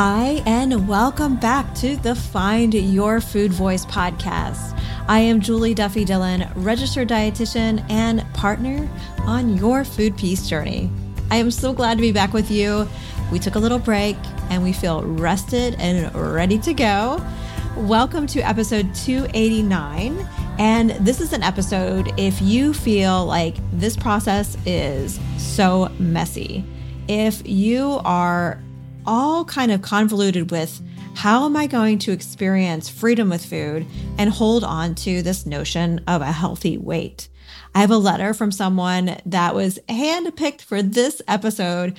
Hi, and welcome back to the Find Your Food Voice podcast. I am Julie Duffy Dillon, registered dietitian and partner on your food peace journey. I am so glad to be back with you. We took a little break and we feel rested and ready to go. Welcome to episode 289. And this is an episode if you feel like this process is so messy. If you are all kind of convoluted with how am I going to experience freedom with food and hold on to this notion of a healthy weight? I have a letter from someone that was handpicked for this episode.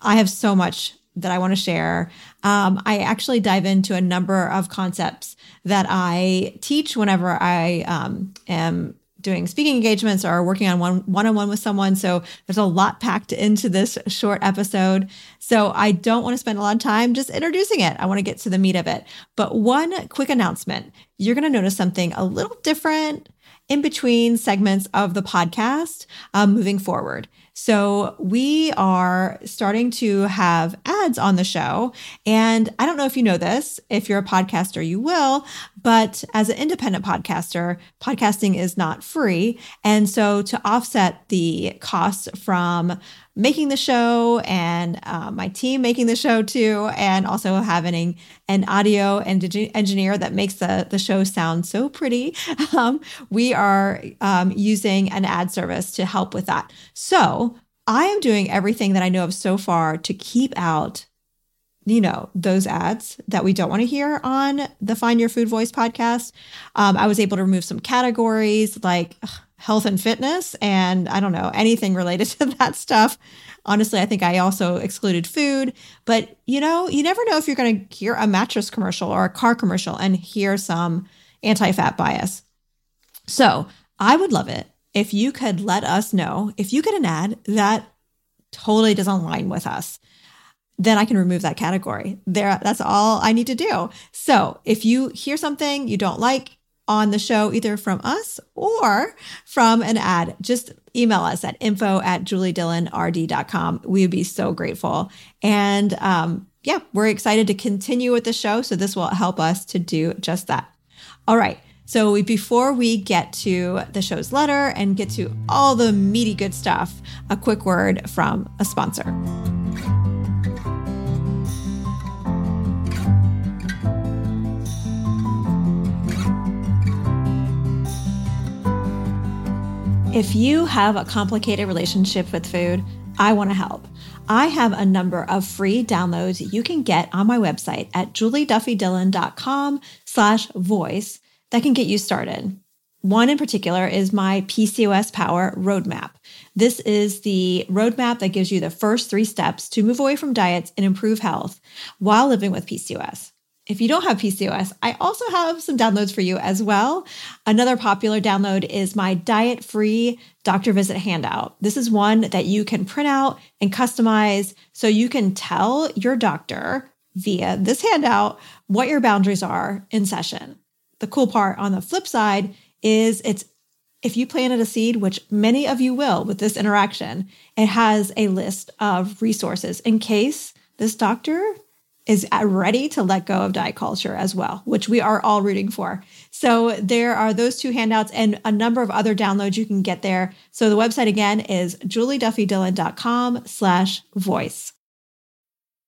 I have so much that I want to share. Um, I actually dive into a number of concepts that I teach whenever I um, am doing speaking engagements or working on one one-on-one with someone. So there's a lot packed into this short episode. So i don't want to spend a lot of time just introducing it. I want to get to the meat of it. But one quick announcement. You're going to notice something a little different in between segments of the podcast um, moving forward so we are starting to have ads on the show. And I don't know if you know this. If you're a podcaster, you will. But as an independent podcaster, podcasting is not free. And so to offset the costs from making the show and uh, my team making the show too, and also having an audio and engineer that makes the, the show sound so pretty, um, we are um, using an ad service to help with that. So I am doing everything that I know of so far to keep out you know those ads that we don't want to hear on the find your food voice podcast. Um, i was able to remove some categories like ugh, health and fitness and i don't know anything related to that stuff. Honestly i think i also excluded food but you know you never know if you're going to hear a mattress commercial or a car commercial and hear some anti-fat bias. So i would love it if you could let us know if you get an ad that totally doesn't align with us then I can remove that category. There, that's all I need to do. So if you hear something you don't like, on the show, either from us or from an ad, just email us at info at juliedillonrd.com. We would be so grateful. And um, yeah, we're excited to continue with the show. So this will help us to do just that. All right. So before we get to the show's letter and get to all the meaty good stuff, a quick word from a sponsor. If you have a complicated relationship with food, I want to help. I have a number of free downloads you can get on my website at julieduffydillon.com slash voice that can get you started. One in particular is my PCOS Power Roadmap. This is the roadmap that gives you the first three steps to move away from diets and improve health while living with PCOS. If you don't have PCOS, I also have some downloads for you as well. Another popular download is my diet free doctor visit handout. This is one that you can print out and customize so you can tell your doctor via this handout what your boundaries are in session. The cool part on the flip side is it's if you planted a seed, which many of you will with this interaction, it has a list of resources in case this doctor is ready to let go of diet culture as well, which we are all rooting for. So there are those two handouts and a number of other downloads you can get there. So the website again is julieduffydillon.com slash voice.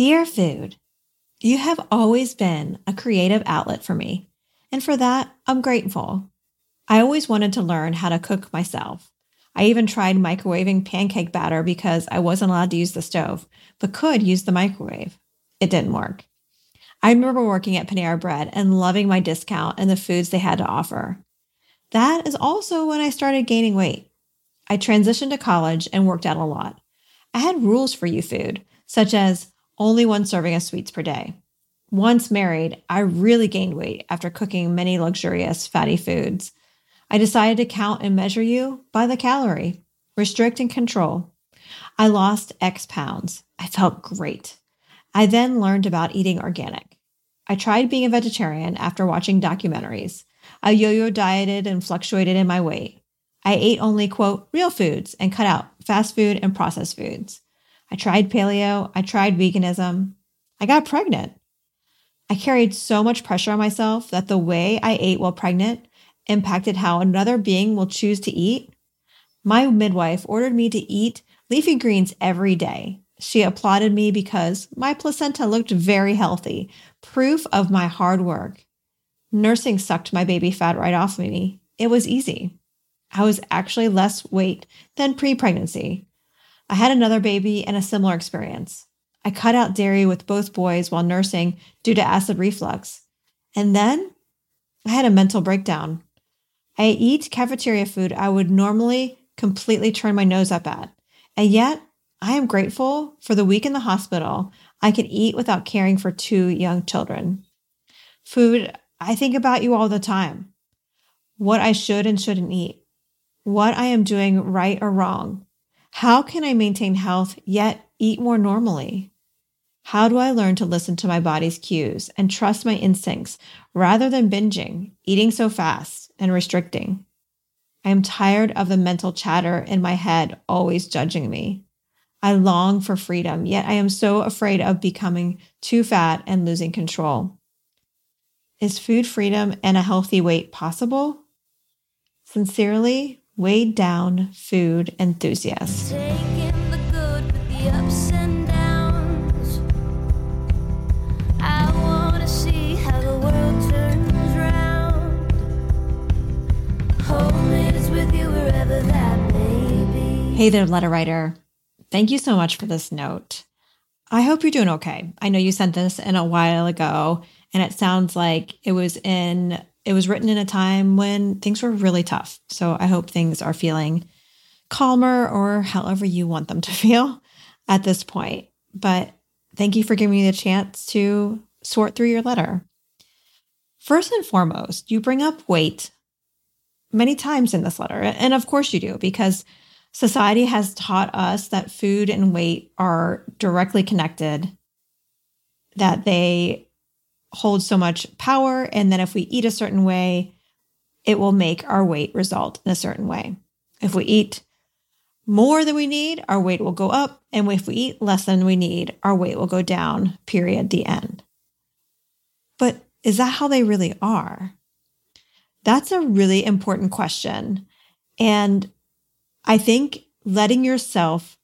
Dear Food, you have always been a creative outlet for me, and for that, I'm grateful. I always wanted to learn how to cook myself. I even tried microwaving pancake batter because I wasn't allowed to use the stove, but could use the microwave. It didn't work. I remember working at Panera Bread and loving my discount and the foods they had to offer. That is also when I started gaining weight. I transitioned to college and worked out a lot. I had rules for you food, such as only one serving of sweets per day. Once married, I really gained weight after cooking many luxurious fatty foods. I decided to count and measure you by the calorie, restrict and control. I lost X pounds. I felt great. I then learned about eating organic. I tried being a vegetarian after watching documentaries. I yo yo dieted and fluctuated in my weight. I ate only, quote, real foods and cut out fast food and processed foods. I tried paleo. I tried veganism. I got pregnant. I carried so much pressure on myself that the way I ate while pregnant impacted how another being will choose to eat. My midwife ordered me to eat leafy greens every day. She applauded me because my placenta looked very healthy, proof of my hard work. Nursing sucked my baby fat right off of me. It was easy. I was actually less weight than pre pregnancy. I had another baby and a similar experience. I cut out dairy with both boys while nursing due to acid reflux. And then I had a mental breakdown. I eat cafeteria food I would normally completely turn my nose up at. And yet, I am grateful for the week in the hospital I could eat without caring for two young children. Food, I think about you all the time. What I should and shouldn't eat. What I am doing right or wrong. How can I maintain health yet eat more normally? How do I learn to listen to my body's cues and trust my instincts rather than binging, eating so fast, and restricting? I am tired of the mental chatter in my head always judging me. I long for freedom, yet I am so afraid of becoming too fat and losing control. Is food freedom and a healthy weight possible? Sincerely, weighed down food enthusiast. Taking the good with the ups and downs. I wanna see how the world turns round. Home is with you wherever that may be. Hey there, letter writer. Thank you so much for this note. I hope you're doing okay. I know you sent this in a while ago, and it sounds like it was in it was written in a time when things were really tough. So I hope things are feeling calmer or however you want them to feel at this point. But thank you for giving me the chance to sort through your letter. First and foremost, you bring up weight many times in this letter. And of course you do, because society has taught us that food and weight are directly connected, that they hold so much power. And then if we eat a certain way, it will make our weight result in a certain way. If we eat more than we need, our weight will go up. And if we eat less than we need, our weight will go down, period, the end. But is that how they really are? That's a really important question. And I think letting yourself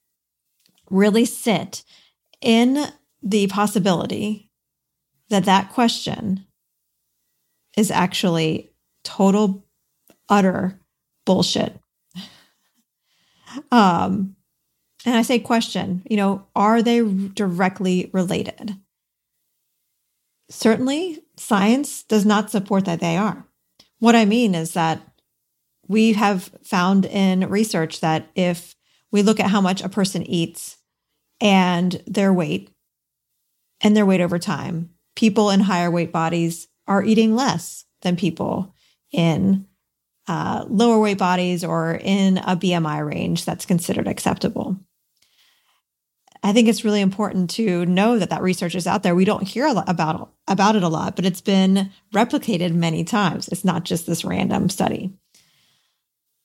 really sit in the possibility that that question is actually total, utter bullshit. Um, and I say question, you know, are they directly related? Certainly, science does not support that they are. What I mean is that we have found in research that if we look at how much a person eats and their weight and their weight over time, people in higher weight bodies are eating less than people in uh, lower weight bodies or in a BMI range that's considered acceptable. I think it's really important to know that that research is out there. We don't hear about about it a lot, but it's been replicated many times. It's not just this random study.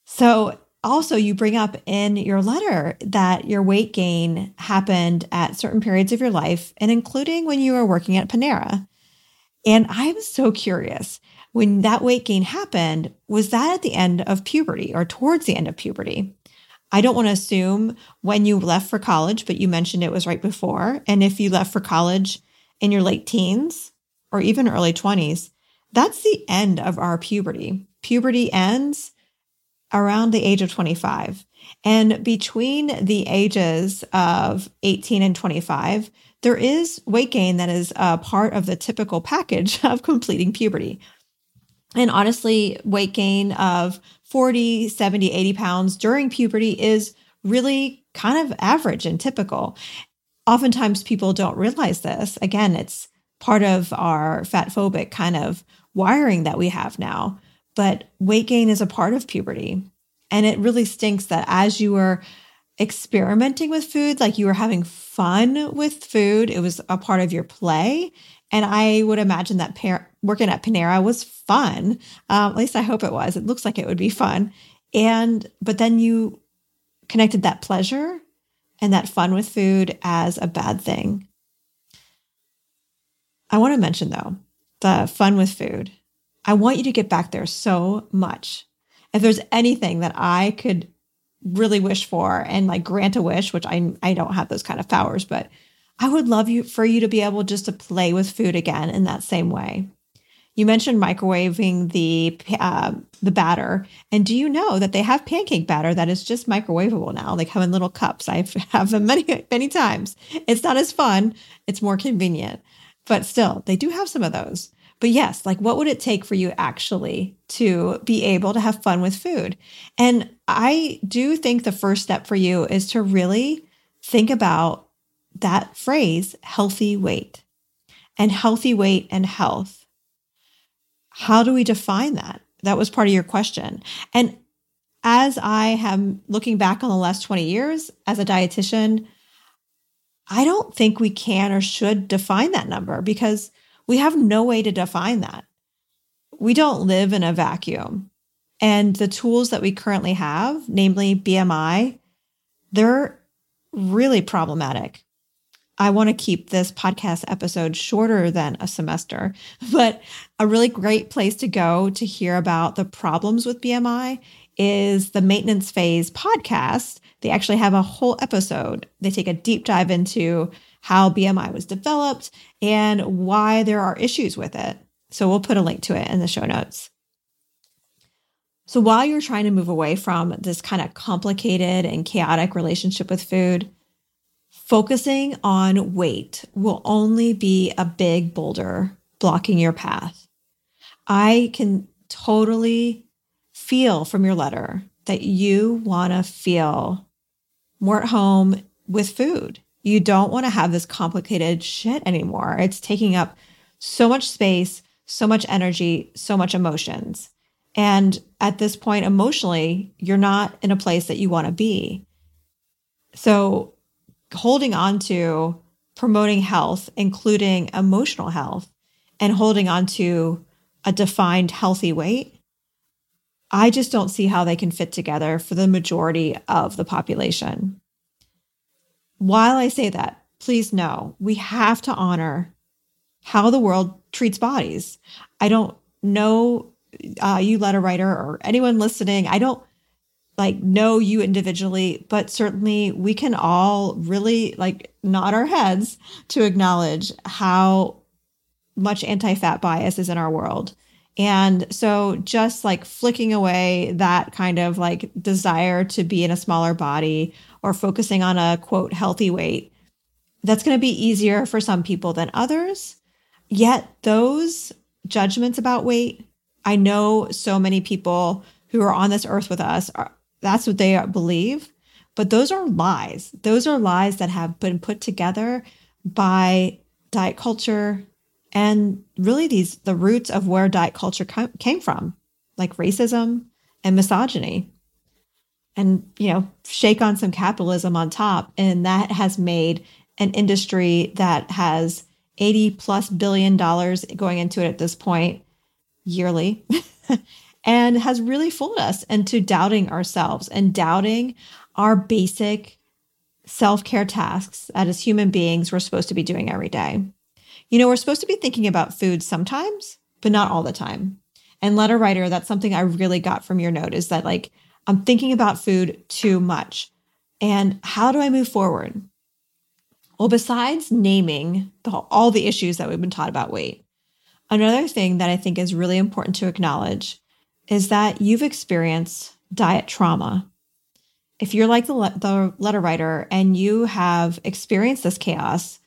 So, also, you bring up in your letter that your weight gain happened at certain periods of your life, and including when you were working at Panera. And I'm so curious when that weight gain happened, was that at the end of puberty or towards the end of puberty? I don't want to assume when you left for college, but you mentioned it was right before. And if you left for college in your late teens or even early 20s, that's the end of our puberty. Puberty ends around the age of 25. And between the ages of 18 and 25, there is weight gain that is a part of the typical package of completing puberty. And honestly, weight gain of 40, 70, 80 pounds during puberty is really kind of average and typical. Oftentimes, people don't realize this. Again, it's part of our fat phobic kind of wiring that we have now. But weight gain is a part of puberty. And it really stinks that as you were experimenting with food, like you were having fun with food, it was a part of your play. And I would imagine that par- working at Panera was fun. Um, at least I hope it was. It looks like it would be fun. And, but then you connected that pleasure and that fun with food as a bad thing. I want to mention though, the fun with food. I want you to get back there so much. If there's anything that I could really wish for and like grant a wish, which I I don't have those kind of powers, but I would love you for you to be able just to play with food again in that same way. You mentioned microwaving the uh, the batter, and do you know that they have pancake batter that is just microwavable now? They come in little cups. I've have them many many times. It's not as fun. It's more convenient, but still, they do have some of those. But yes, like what would it take for you actually to be able to have fun with food? And I do think the first step for you is to really think about that phrase, healthy weight, and healthy weight and health. How do we define that? That was part of your question. And as I am looking back on the last 20 years as a dietitian, I don't think we can or should define that number because we have no way to define that. We don't live in a vacuum. And the tools that we currently have, namely BMI, they're really problematic. I want to keep this podcast episode shorter than a semester, but a really great place to go to hear about the problems with BMI is the maintenance phase podcast. They actually have a whole episode. They take a deep dive into how BMI was developed and why there are issues with it. So we'll put a link to it in the show notes. So while you're trying to move away from this kind of complicated and chaotic relationship with food, focusing on weight will only be a big boulder blocking your path. I can totally feel from your letter that you want to feel more at home with food. You don't want to have this complicated shit anymore. It's taking up so much space, so much energy, so much emotions. And at this point, emotionally, you're not in a place that you want to be. So, holding on to promoting health, including emotional health, and holding on to a defined healthy weight, I just don't see how they can fit together for the majority of the population. While I say that, please know we have to honor how the world treats bodies. I don't know uh, you letter writer or anyone listening, I don't like know you individually, but certainly we can all really like nod our heads to acknowledge how much anti-fat bias is in our world. And so just like flicking away that kind of like desire to be in a smaller body or focusing on a quote healthy weight, that's going to be easier for some people than others. Yet those judgments about weight I know so many people who are on this earth with us are, that's what they believe, but those are lies. Those are lies that have been put together by diet culture and really these the roots of where diet culture came from, like racism and misogyny. And you know, shake on some capitalism on top and that has made an industry that has 80 plus billion dollars going into it at this point yearly and has really fooled us into doubting ourselves and doubting our basic self care tasks that as human beings we're supposed to be doing every day. You know, we're supposed to be thinking about food sometimes, but not all the time. And letter writer, that's something I really got from your note is that like I'm thinking about food too much. And how do I move forward? Well, besides naming the, all the issues that we've been taught about weight, Another thing that I think is really important to acknowledge is that you've experienced diet trauma. If you're like the, le- the letter writer and you have experienced this chaos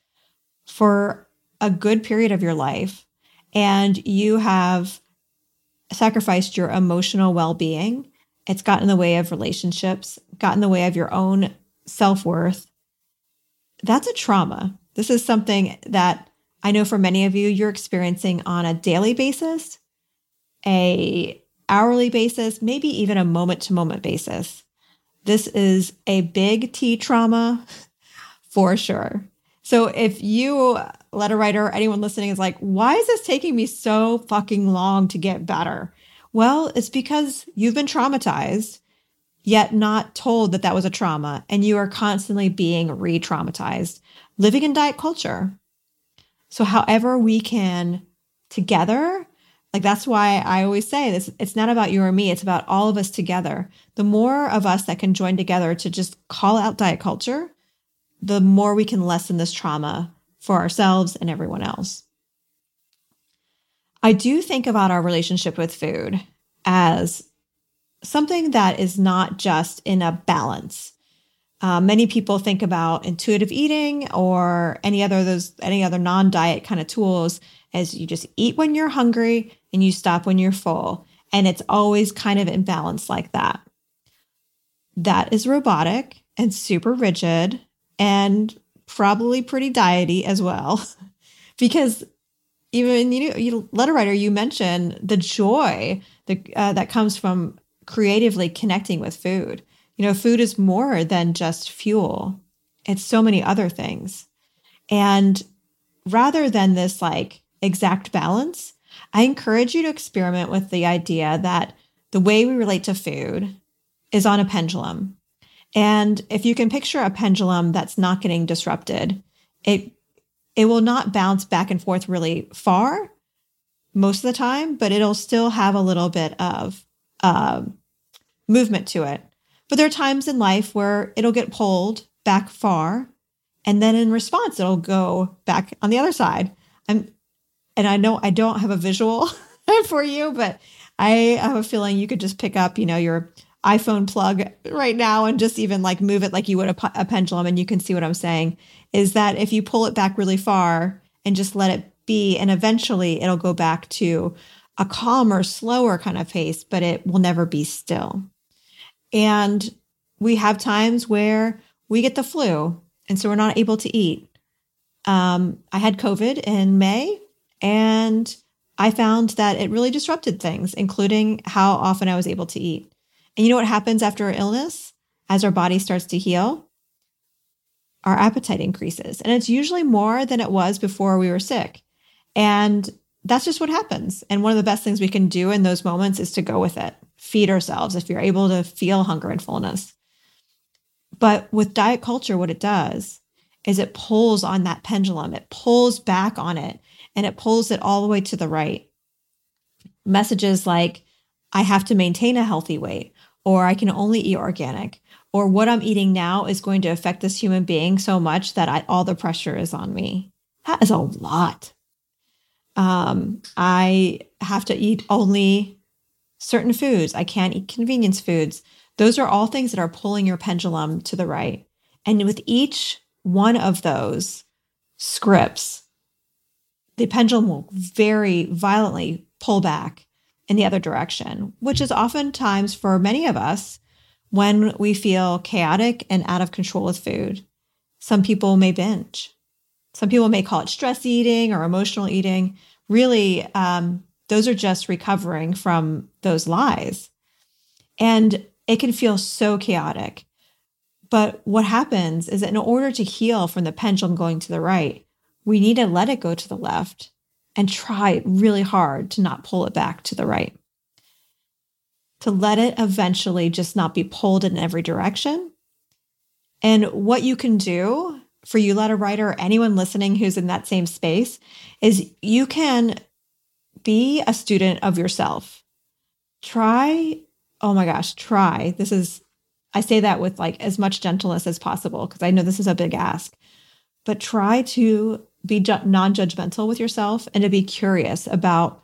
for a good period of your life and you have sacrificed your emotional well being, it's gotten in the way of relationships, gotten in the way of your own self worth. That's a trauma. This is something that I know for many of you, you're experiencing on a daily basis, a hourly basis, maybe even a moment to moment basis. This is a big T trauma for sure. So if you, uh, letter writer, or anyone listening is like, why is this taking me so fucking long to get better? Well, it's because you've been traumatized, yet not told that that was a trauma, and you are constantly being re traumatized, living in diet culture. So, however, we can together, like that's why I always say this it's not about you or me, it's about all of us together. The more of us that can join together to just call out diet culture, the more we can lessen this trauma for ourselves and everyone else. I do think about our relationship with food as something that is not just in a balance. Uh, many people think about intuitive eating or any other those any other non-diet kind of tools as you just eat when you're hungry and you stop when you're full and it's always kind of imbalanced like that that is robotic and super rigid and probably pretty diety as well because even you you letter writer you mentioned the joy uh, that comes from creatively connecting with food you know, food is more than just fuel, it's so many other things. And rather than this like exact balance, I encourage you to experiment with the idea that the way we relate to food is on a pendulum. And if you can picture a pendulum that's not getting disrupted it it will not bounce back and forth really far most of the time, but it'll still have a little bit of um, movement to it. But there are times in life where it'll get pulled back far, and then in response, it'll go back on the other side. I'm, and I know I don't have a visual for you, but I have a feeling you could just pick up, you know, your iPhone plug right now and just even like move it like you would a, a pendulum, and you can see what I'm saying. Is that if you pull it back really far and just let it be, and eventually it'll go back to a calmer, slower kind of pace, but it will never be still. And we have times where we get the flu, and so we're not able to eat. Um, I had COVID in May, and I found that it really disrupted things, including how often I was able to eat. And you know what happens after illness? As our body starts to heal, our appetite increases. And it's usually more than it was before we were sick. And that's just what happens. And one of the best things we can do in those moments is to go with it, feed ourselves if you're able to feel hunger and fullness. But with diet culture, what it does is it pulls on that pendulum, it pulls back on it, and it pulls it all the way to the right. Messages like, I have to maintain a healthy weight, or I can only eat organic, or what I'm eating now is going to affect this human being so much that I, all the pressure is on me. That is a lot. Um, I have to eat only certain foods. I can't eat convenience foods. Those are all things that are pulling your pendulum to the right. And with each one of those scripts, the pendulum will very violently pull back in the other direction, which is oftentimes for many of us when we feel chaotic and out of control with food. Some people may binge. Some people may call it stress eating or emotional eating. Really, um, those are just recovering from those lies. And it can feel so chaotic. But what happens is that in order to heal from the pendulum going to the right, we need to let it go to the left and try really hard to not pull it back to the right. To let it eventually just not be pulled in every direction. And what you can do for you, letter writer, or anyone listening who's in that same space, is you can be a student of yourself. Try, oh my gosh, try. This is, I say that with like as much gentleness as possible because I know this is a big ask, but try to be ju- non judgmental with yourself and to be curious about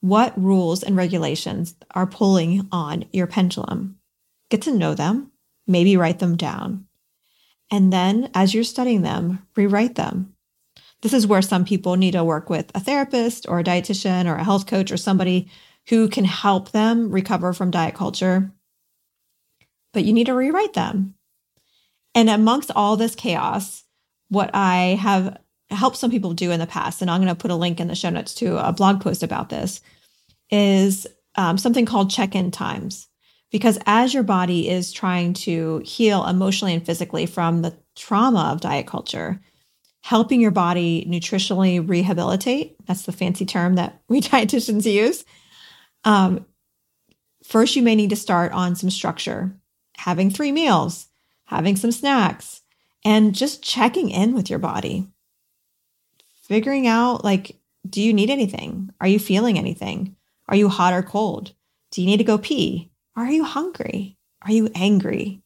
what rules and regulations are pulling on your pendulum. Get to know them, maybe write them down. And then as you're studying them, rewrite them. This is where some people need to work with a therapist or a dietitian or a health coach or somebody who can help them recover from diet culture. But you need to rewrite them. And amongst all this chaos, what I have helped some people do in the past, and I'm going to put a link in the show notes to a blog post about this, is um, something called check in times. Because as your body is trying to heal emotionally and physically from the trauma of diet culture, helping your body nutritionally rehabilitate that's the fancy term that we dietitians use. Um, first, you may need to start on some structure, having three meals, having some snacks, and just checking in with your body. Figuring out like, do you need anything? Are you feeling anything? Are you hot or cold? Do you need to go pee? Are you hungry? Are you angry?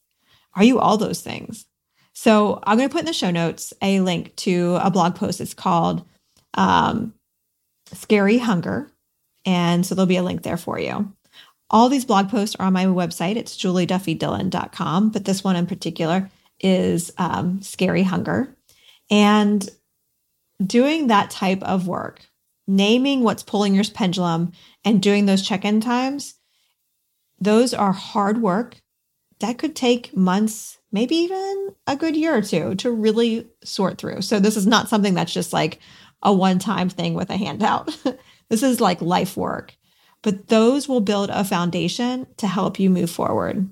Are you all those things? So I'm going to put in the show notes a link to a blog post. It's called um, Scary Hunger. And so there'll be a link there for you. All these blog posts are on my website. It's julieduffydillon.com, but this one in particular is um, Scary Hunger. And doing that type of work, naming what's pulling your pendulum and doing those check in times those are hard work that could take months, maybe even a good year or two to really sort through. So, this is not something that's just like a one time thing with a handout. this is like life work, but those will build a foundation to help you move forward.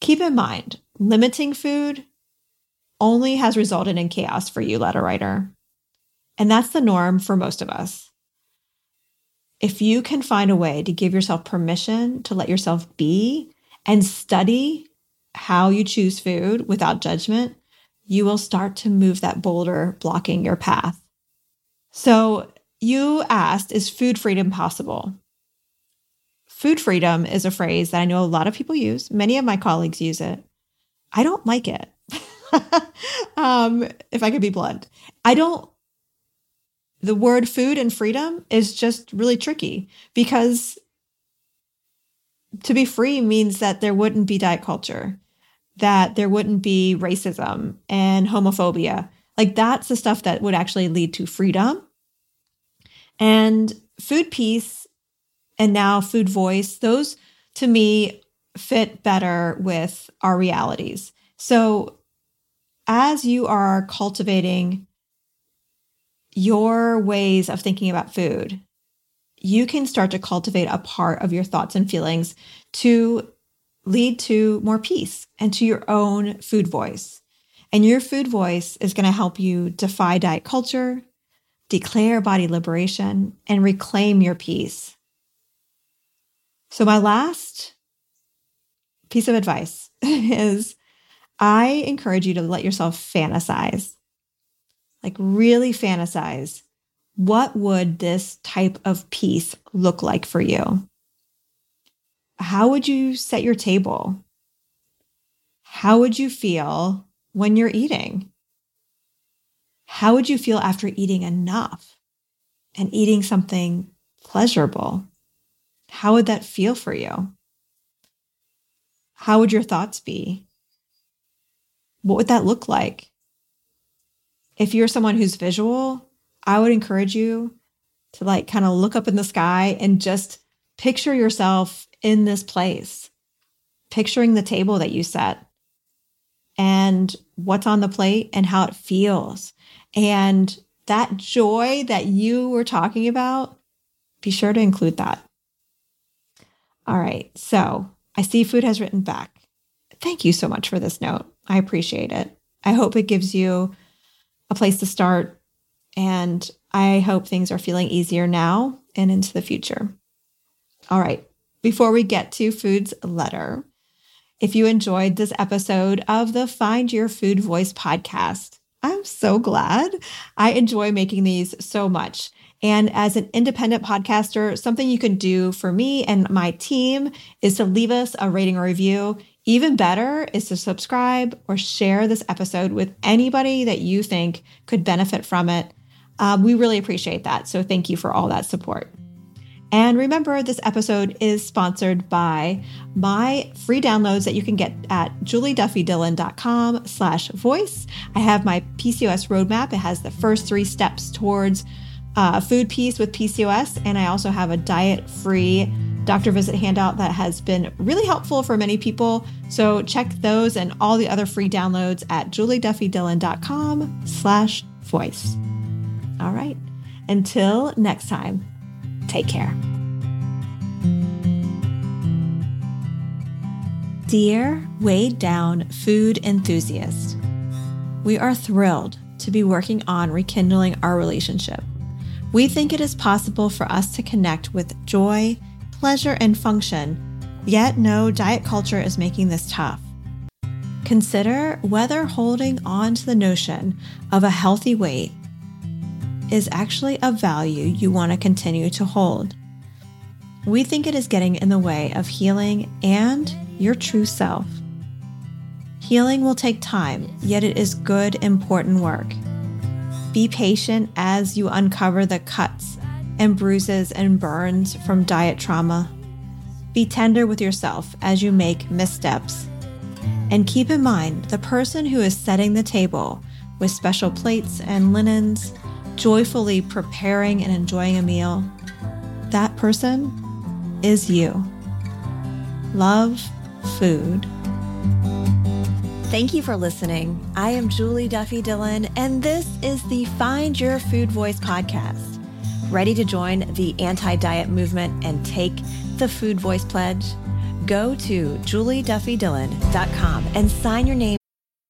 Keep in mind, limiting food only has resulted in chaos for you, letter writer. And that's the norm for most of us if you can find a way to give yourself permission to let yourself be and study how you choose food without judgment, you will start to move that boulder blocking your path. So, you asked, is food freedom possible? Food freedom is a phrase that I know a lot of people use. Many of my colleagues use it. I don't like it. um, if I could be blunt, I don't. The word food and freedom is just really tricky because to be free means that there wouldn't be diet culture, that there wouldn't be racism and homophobia. Like that's the stuff that would actually lead to freedom. And food peace and now food voice, those to me fit better with our realities. So as you are cultivating your ways of thinking about food, you can start to cultivate a part of your thoughts and feelings to lead to more peace and to your own food voice. And your food voice is going to help you defy diet culture, declare body liberation, and reclaim your peace. So, my last piece of advice is I encourage you to let yourself fantasize, like really fantasize. What would this type of peace look like for you? How would you set your table? How would you feel when you're eating? How would you feel after eating enough and eating something pleasurable? How would that feel for you? How would your thoughts be? What would that look like? If you're someone who's visual, I would encourage you to like kind of look up in the sky and just picture yourself in this place, picturing the table that you set and what's on the plate and how it feels. And that joy that you were talking about, be sure to include that. All right. So I see food has written back. Thank you so much for this note. I appreciate it. I hope it gives you a place to start. And I hope things are feeling easier now and into the future. All right. Before we get to Food's letter, if you enjoyed this episode of the Find Your Food Voice podcast, I'm so glad. I enjoy making these so much. And as an independent podcaster, something you can do for me and my team is to leave us a rating or review. Even better is to subscribe or share this episode with anybody that you think could benefit from it. Um, we really appreciate that. So thank you for all that support. And remember, this episode is sponsored by my free downloads that you can get at julieduffydillon.com slash voice. I have my PCOS roadmap. It has the first three steps towards uh, food peace with PCOS. And I also have a diet free doctor visit handout that has been really helpful for many people. So check those and all the other free downloads at julieduffydillon.com slash voice. All right. Until next time, take care. Dear weighed down food enthusiast, we are thrilled to be working on rekindling our relationship. We think it is possible for us to connect with joy pleasure, and function, yet no diet culture is making this tough. Consider whether holding on to the notion of a healthy weight is actually a value you want to continue to hold. We think it is getting in the way of healing and your true self. Healing will take time, yet it is good, important work. Be patient as you uncover the cuts and bruises and burns from diet trauma. Be tender with yourself as you make missteps. And keep in mind the person who is setting the table with special plates and linens, joyfully preparing and enjoying a meal, that person is you. Love food. Thank you for listening. I am Julie Duffy Dillon, and this is the Find Your Food Voice podcast. Ready to join the anti diet movement and take the Food Voice Pledge? Go to julieduffydillon.com and sign your name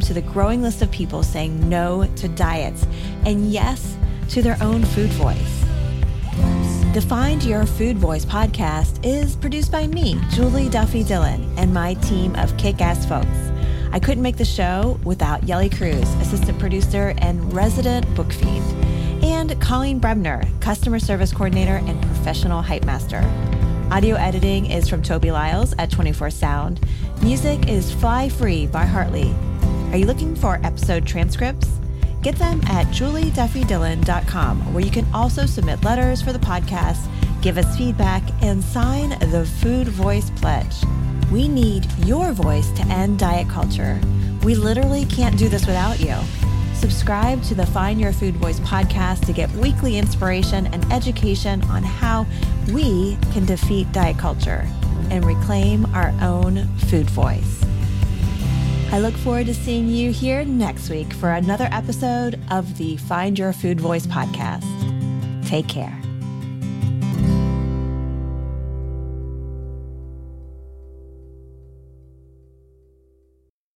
To the growing list of people saying no to diets and yes to their own food voice. The Find Your Food Voice podcast is produced by me, Julie Duffy Dillon, and my team of kick ass folks. I couldn't make the show without Yelly Cruz, assistant producer and resident book fiend, and Colleen Bremner, customer service coordinator and professional hype master. Audio editing is from Toby Lyles at 24 Sound. Music is Fly Free by Hartley. Are you looking for episode transcripts? Get them at julieduffydillon.com, where you can also submit letters for the podcast, give us feedback, and sign the Food Voice Pledge. We need your voice to end diet culture. We literally can't do this without you. Subscribe to the Find Your Food Voice podcast to get weekly inspiration and education on how we can defeat diet culture and reclaim our own food voice. I look forward to seeing you here next week for another episode of the Find Your Food Voice podcast. Take care.